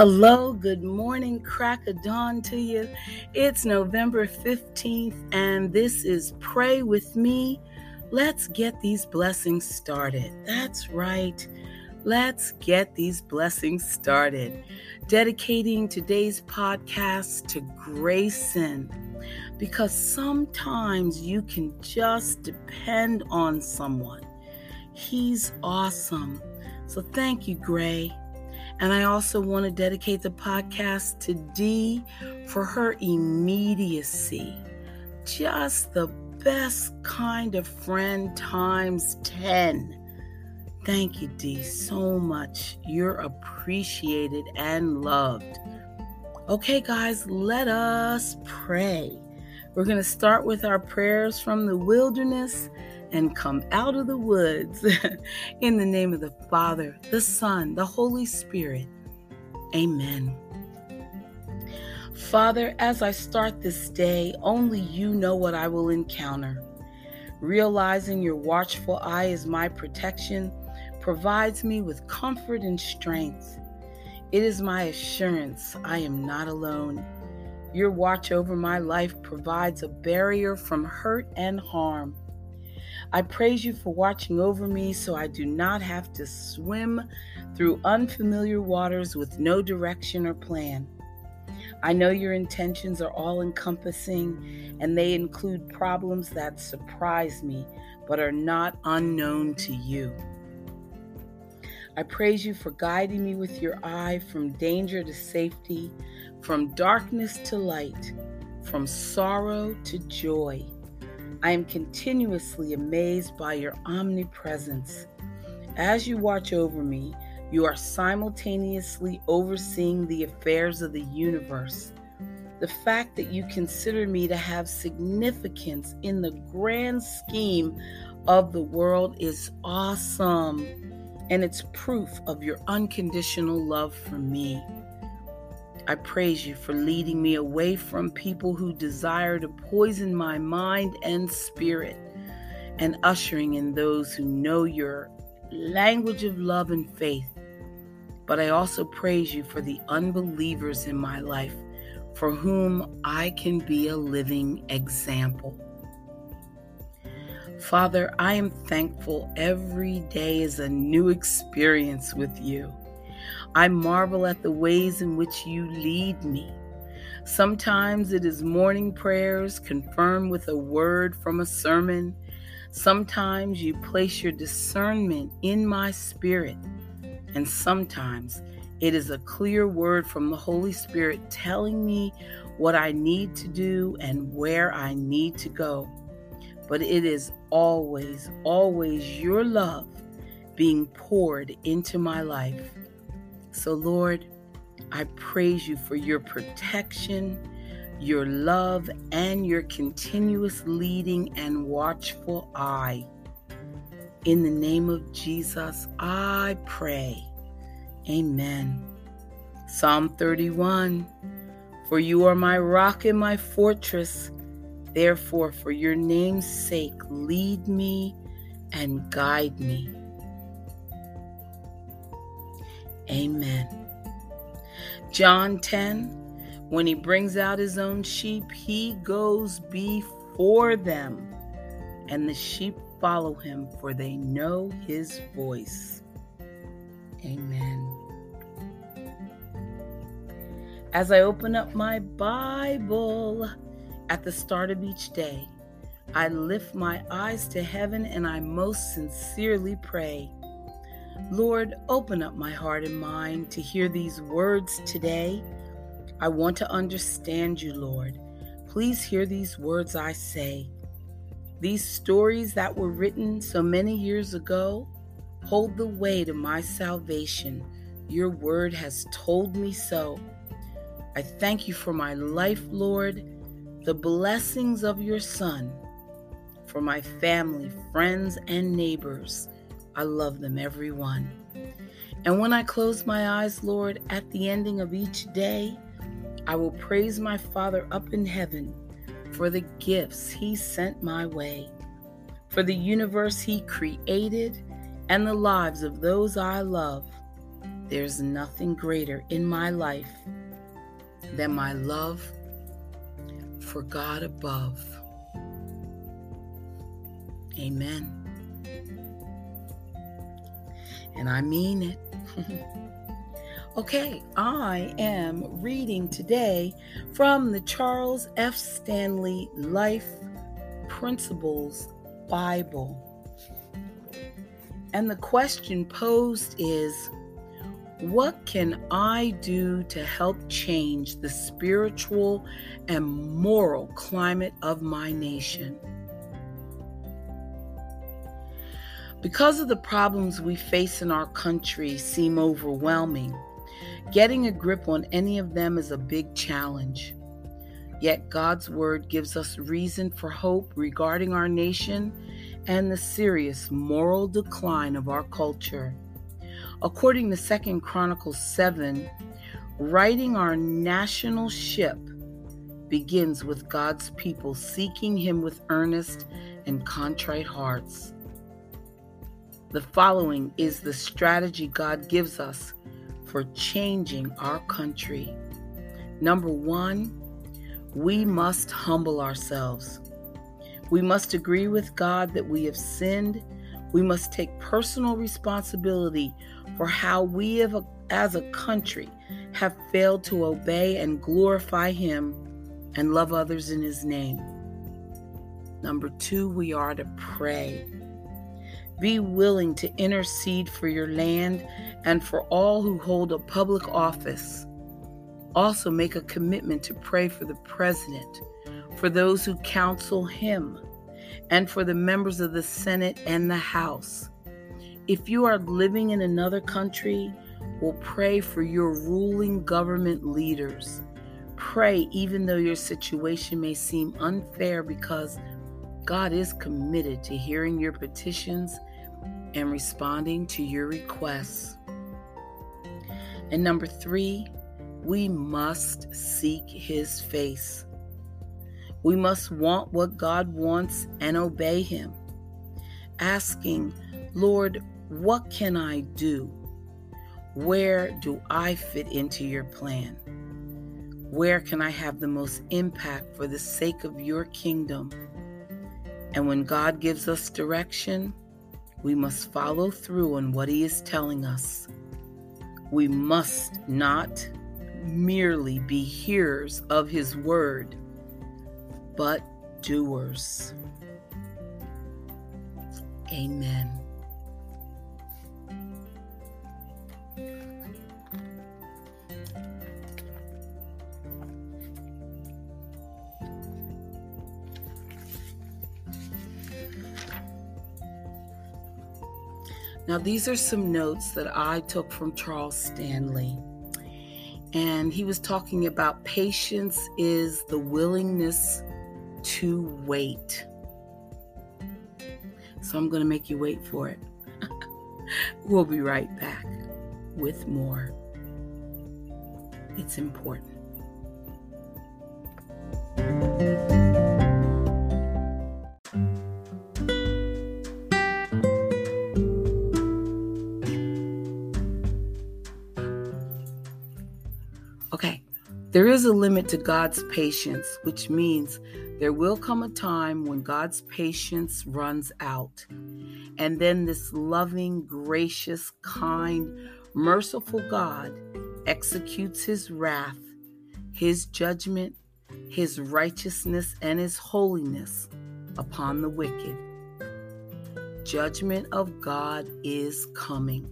Hello, good morning, crack a dawn to you. It's November 15th, and this is Pray With Me. Let's get these blessings started. That's right. Let's get these blessings started. Dedicating today's podcast to Grayson because sometimes you can just depend on someone. He's awesome. So thank you, Gray. And I also want to dedicate the podcast to Dee for her immediacy. Just the best kind of friend times 10. Thank you, Dee, so much. You're appreciated and loved. Okay, guys, let us pray. We're going to start with our prayers from the wilderness and come out of the woods. In the name of the Father, the Son, the Holy Spirit. Amen. Father, as I start this day, only you know what I will encounter. Realizing your watchful eye is my protection provides me with comfort and strength. It is my assurance I am not alone. Your watch over my life provides a barrier from hurt and harm. I praise you for watching over me so I do not have to swim through unfamiliar waters with no direction or plan. I know your intentions are all encompassing and they include problems that surprise me but are not unknown to you. I praise you for guiding me with your eye from danger to safety, from darkness to light, from sorrow to joy. I am continuously amazed by your omnipresence. As you watch over me, you are simultaneously overseeing the affairs of the universe. The fact that you consider me to have significance in the grand scheme of the world is awesome, and it's proof of your unconditional love for me. I praise you for leading me away from people who desire to poison my mind and spirit and ushering in those who know your language of love and faith. But I also praise you for the unbelievers in my life for whom I can be a living example. Father, I am thankful every day is a new experience with you. I marvel at the ways in which you lead me. Sometimes it is morning prayers confirmed with a word from a sermon. Sometimes you place your discernment in my spirit. And sometimes it is a clear word from the Holy Spirit telling me what I need to do and where I need to go. But it is always, always your love being poured into my life. So, Lord, I praise you for your protection, your love, and your continuous leading and watchful eye. In the name of Jesus, I pray. Amen. Psalm 31 For you are my rock and my fortress. Therefore, for your name's sake, lead me and guide me. Amen. John 10 When he brings out his own sheep, he goes before them, and the sheep follow him, for they know his voice. Amen. As I open up my Bible at the start of each day, I lift my eyes to heaven and I most sincerely pray. Lord, open up my heart and mind to hear these words today. I want to understand you, Lord. Please hear these words I say. These stories that were written so many years ago hold the way to my salvation. Your word has told me so. I thank you for my life, Lord, the blessings of your Son, for my family, friends, and neighbors I love them, every one. And when I close my eyes, Lord, at the ending of each day, I will praise my Father up in heaven for the gifts He sent my way, for the universe He created, and the lives of those I love. there's nothing greater in my life than my love for God above. Amen. And I mean it. okay, I am reading today from the Charles F. Stanley Life Principles Bible. And the question posed is what can I do to help change the spiritual and moral climate of my nation? Because of the problems we face in our country seem overwhelming, getting a grip on any of them is a big challenge. Yet God's word gives us reason for hope regarding our nation and the serious moral decline of our culture. According to Second Chronicles 7, righting our national ship begins with God's people seeking him with earnest and contrite hearts. The following is the strategy God gives us for changing our country. Number one, we must humble ourselves. We must agree with God that we have sinned. We must take personal responsibility for how we have, as a country have failed to obey and glorify Him and love others in His name. Number two, we are to pray. Be willing to intercede for your land and for all who hold a public office. Also, make a commitment to pray for the president, for those who counsel him, and for the members of the Senate and the House. If you are living in another country, we'll pray for your ruling government leaders. Pray even though your situation may seem unfair because God is committed to hearing your petitions and responding to your requests. And number three, we must seek his face. We must want what God wants and obey him. Asking, Lord, what can I do? Where do I fit into your plan? Where can I have the most impact for the sake of your kingdom? And when God gives us direction, we must follow through on what He is telling us. We must not merely be hearers of His word, but doers. Amen. Now, these are some notes that I took from Charles Stanley. And he was talking about patience is the willingness to wait. So I'm going to make you wait for it. we'll be right back with more. It's important. Is a limit to God's patience, which means there will come a time when God's patience runs out. And then this loving, gracious, kind, merciful God executes his wrath, his judgment, his righteousness, and his holiness upon the wicked. Judgment of God is coming.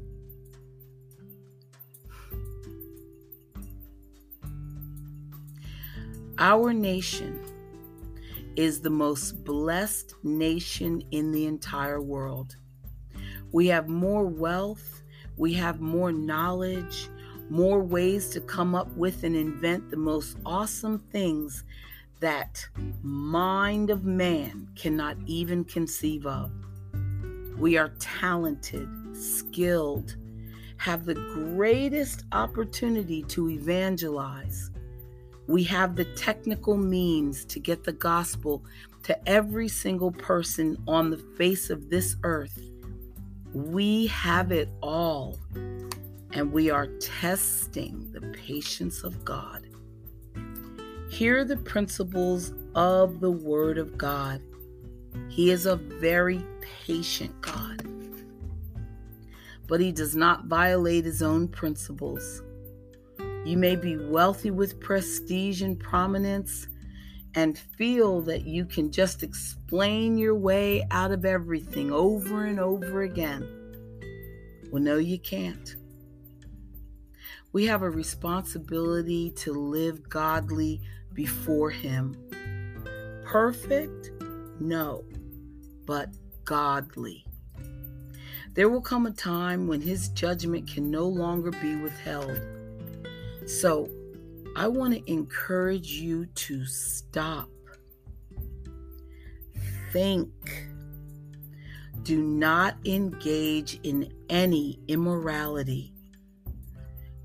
Our nation is the most blessed nation in the entire world. We have more wealth, we have more knowledge, more ways to come up with and invent the most awesome things that mind of man cannot even conceive of. We are talented, skilled, have the greatest opportunity to evangelize we have the technical means to get the gospel to every single person on the face of this earth. We have it all. and we are testing the patience of God. Here are the principles of the Word of God. He is a very patient God, but He does not violate His own principles. You may be wealthy with prestige and prominence and feel that you can just explain your way out of everything over and over again. Well, no, you can't. We have a responsibility to live godly before Him. Perfect? No, but godly. There will come a time when His judgment can no longer be withheld. So, I want to encourage you to stop. Think. Do not engage in any immorality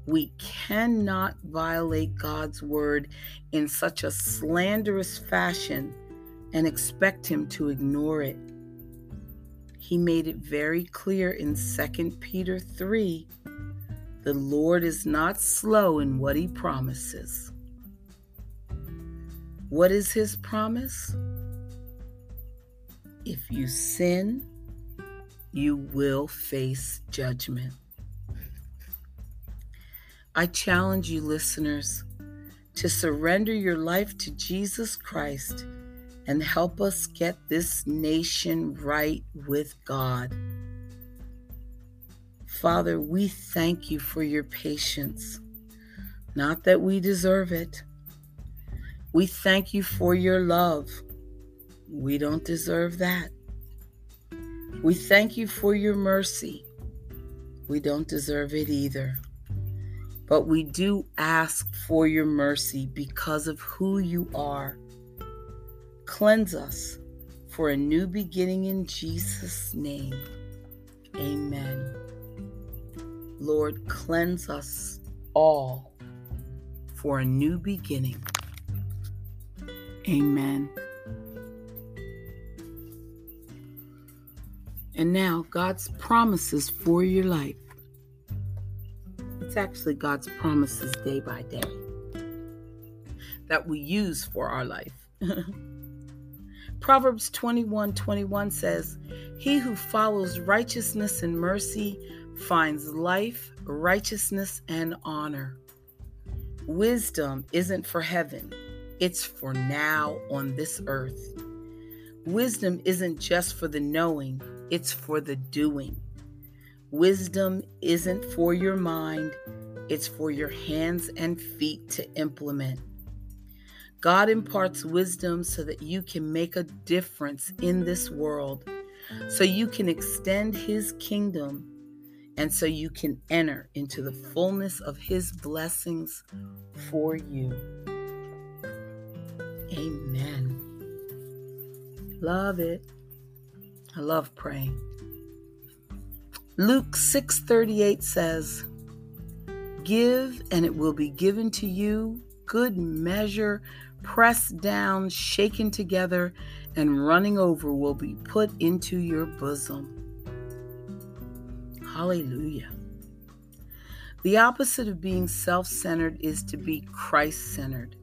we cannot violate God's word in such a slanderous fashion and expect Him to ignore it. He made it very clear in 2 Peter 3 the Lord is not slow in what He promises. What is His promise? If you sin, you will face judgment. I challenge you, listeners, to surrender your life to Jesus Christ and help us get this nation right with God. Father, we thank you for your patience. Not that we deserve it. We thank you for your love. We don't deserve that. We thank you for your mercy. We don't deserve it either. But we do ask for your mercy because of who you are. Cleanse us for a new beginning in Jesus' name. Amen. Lord, cleanse us all for a new beginning. Amen. And now, God's promises for your life. It's actually God's promises day by day that we use for our life. Proverbs 21 21 says, He who follows righteousness and mercy finds life, righteousness, and honor. Wisdom isn't for heaven, it's for now on this earth. Wisdom isn't just for the knowing, it's for the doing. Wisdom isn't for your mind, it's for your hands and feet to implement. God imparts wisdom so that you can make a difference in this world, so you can extend His kingdom, and so you can enter into the fullness of His blessings for you. Amen. Love it. I love praying. Luke 6:38 says, "Give and it will be given to you, good measure, pressed down, shaken together, and running over will be put into your bosom." Hallelujah. The opposite of being self-centered is to be Christ-centered.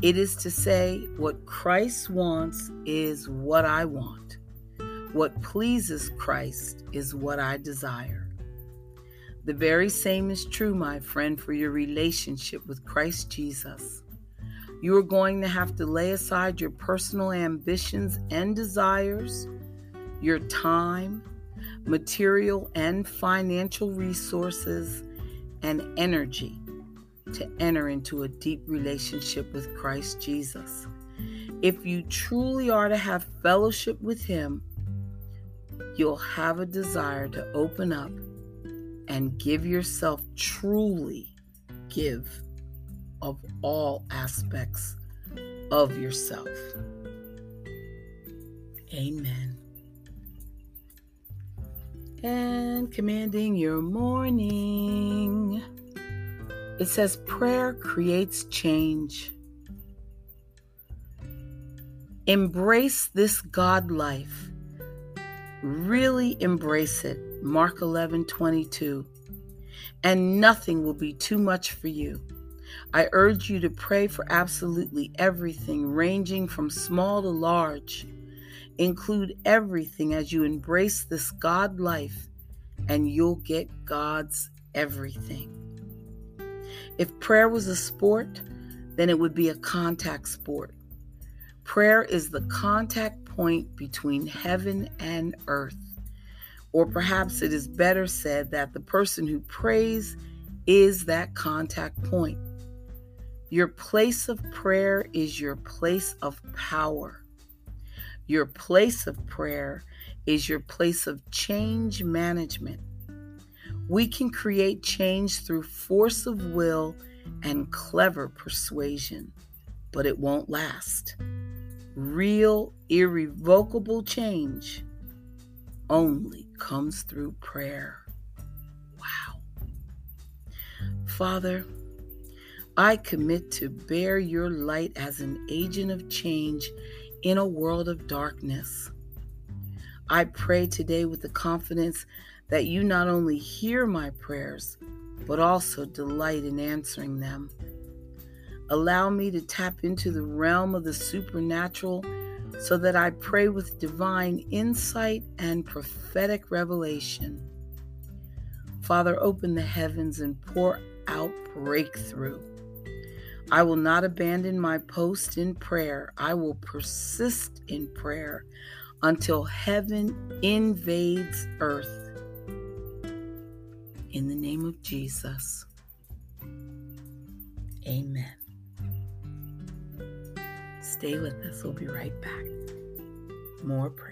It is to say what Christ wants is what I want. What pleases Christ is what I desire. The very same is true, my friend, for your relationship with Christ Jesus. You are going to have to lay aside your personal ambitions and desires, your time, material and financial resources, and energy to enter into a deep relationship with Christ Jesus. If you truly are to have fellowship with Him, you'll have a desire to open up and give yourself truly give of all aspects of yourself. Amen. And commanding your morning. It says prayer creates change. Embrace this God life Really embrace it. Mark 11 22. and nothing will be too much for you. I urge you to pray for absolutely everything, ranging from small to large. Include everything as you embrace this God life, and you'll get God's everything. If prayer was a sport, then it would be a contact sport. Prayer is the contact point between heaven and earth. Or perhaps it is better said that the person who prays is that contact point. Your place of prayer is your place of power. Your place of prayer is your place of change management. We can create change through force of will and clever persuasion, but it won't last. Real, irrevocable change only comes through prayer. Wow. Father, I commit to bear your light as an agent of change in a world of darkness. I pray today with the confidence that you not only hear my prayers, but also delight in answering them. Allow me to tap into the realm of the supernatural so that I pray with divine insight and prophetic revelation. Father, open the heavens and pour out breakthrough. I will not abandon my post in prayer. I will persist in prayer until heaven invades earth. In the name of Jesus, amen. Stay with us. We'll be right back. More prayers.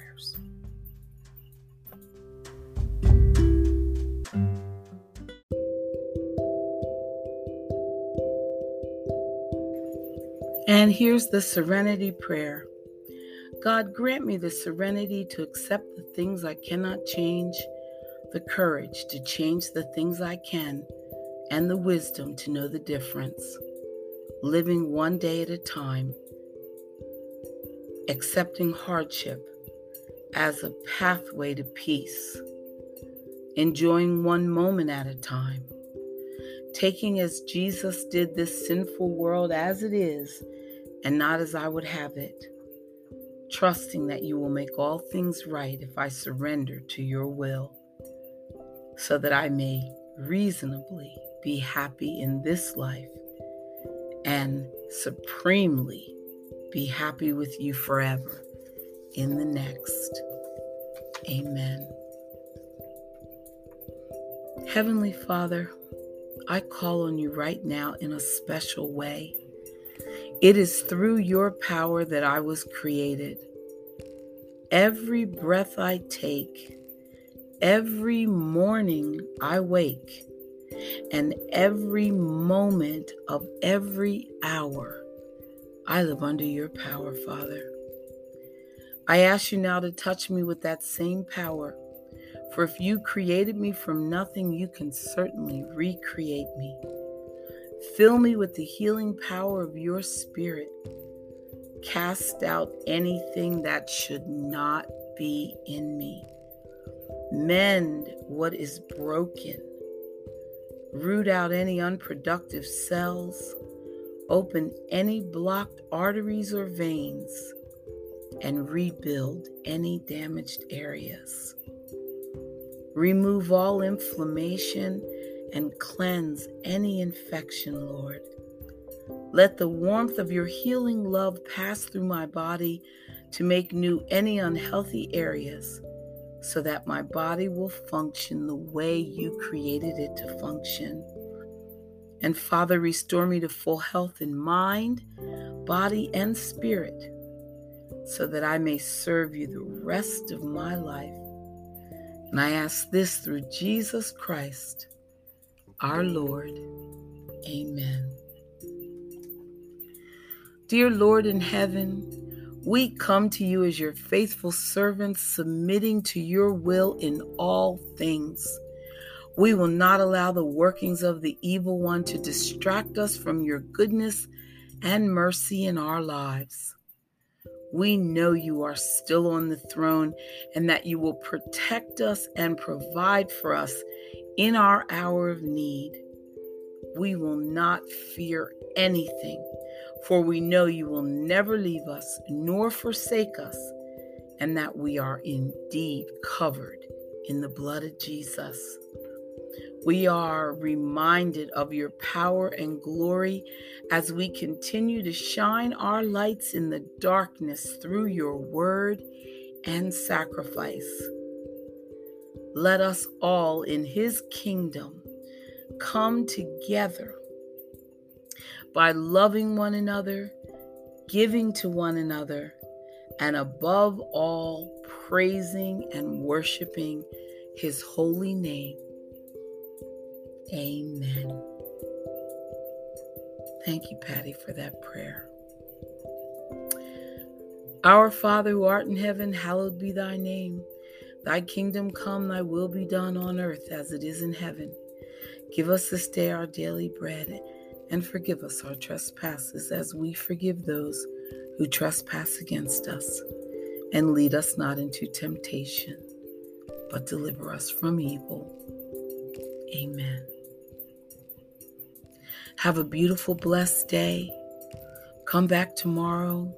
And here's the serenity prayer God, grant me the serenity to accept the things I cannot change, the courage to change the things I can, and the wisdom to know the difference. Living one day at a time accepting hardship as a pathway to peace, enjoying one moment at a time, taking as Jesus did this sinful world as it is and not as I would have it, trusting that you will make all things right if I surrender to your will, so that I may reasonably be happy in this life and supremely be happy with you forever in the next. Amen. Heavenly Father, I call on you right now in a special way. It is through your power that I was created. Every breath I take, every morning I wake, and every moment of every hour I live under your power, Father. I ask you now to touch me with that same power. For if you created me from nothing, you can certainly recreate me. Fill me with the healing power of your spirit. Cast out anything that should not be in me. Mend what is broken. Root out any unproductive cells Open any blocked arteries or veins and rebuild any damaged areas. Remove all inflammation and cleanse any infection, Lord. Let the warmth of your healing love pass through my body to make new any unhealthy areas so that my body will function the way you created it to function. And Father, restore me to full health in mind, body, and spirit, so that I may serve you the rest of my life. And I ask this through Jesus Christ, our Lord. Amen. Dear Lord in heaven, we come to you as your faithful servants, submitting to your will in all things. We will not allow the workings of the evil one to distract us from your goodness and mercy in our lives. We know you are still on the throne and that you will protect us and provide for us in our hour of need. We will not fear anything, for we know you will never leave us nor forsake us, and that we are indeed covered in the blood of Jesus. We are reminded of your power and glory as we continue to shine our lights in the darkness through your word and sacrifice. Let us all in his kingdom come together by loving one another, giving to one another, and above all, praising and worshiping his holy name. Amen. Thank you, Patty, for that prayer. Our Father who art in heaven, hallowed be thy name. Thy kingdom come, thy will be done on earth as it is in heaven. Give us this day our daily bread, and forgive us our trespasses as we forgive those who trespass against us. And lead us not into temptation, but deliver us from evil. Amen. Have a beautiful, blessed day. Come back tomorrow.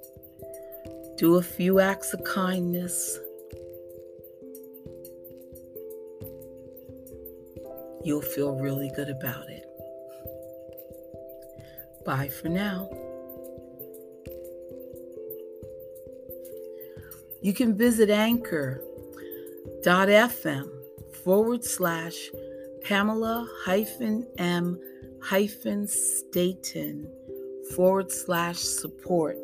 Do a few acts of kindness. You'll feel really good about it. Bye for now. You can visit anchor.fm forward slash Pamela hyphen M hyphen Staten forward slash support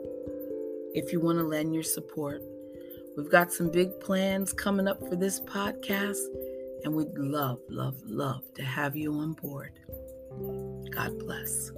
if you want to lend your support. We've got some big plans coming up for this podcast, and we'd love, love, love to have you on board. God bless.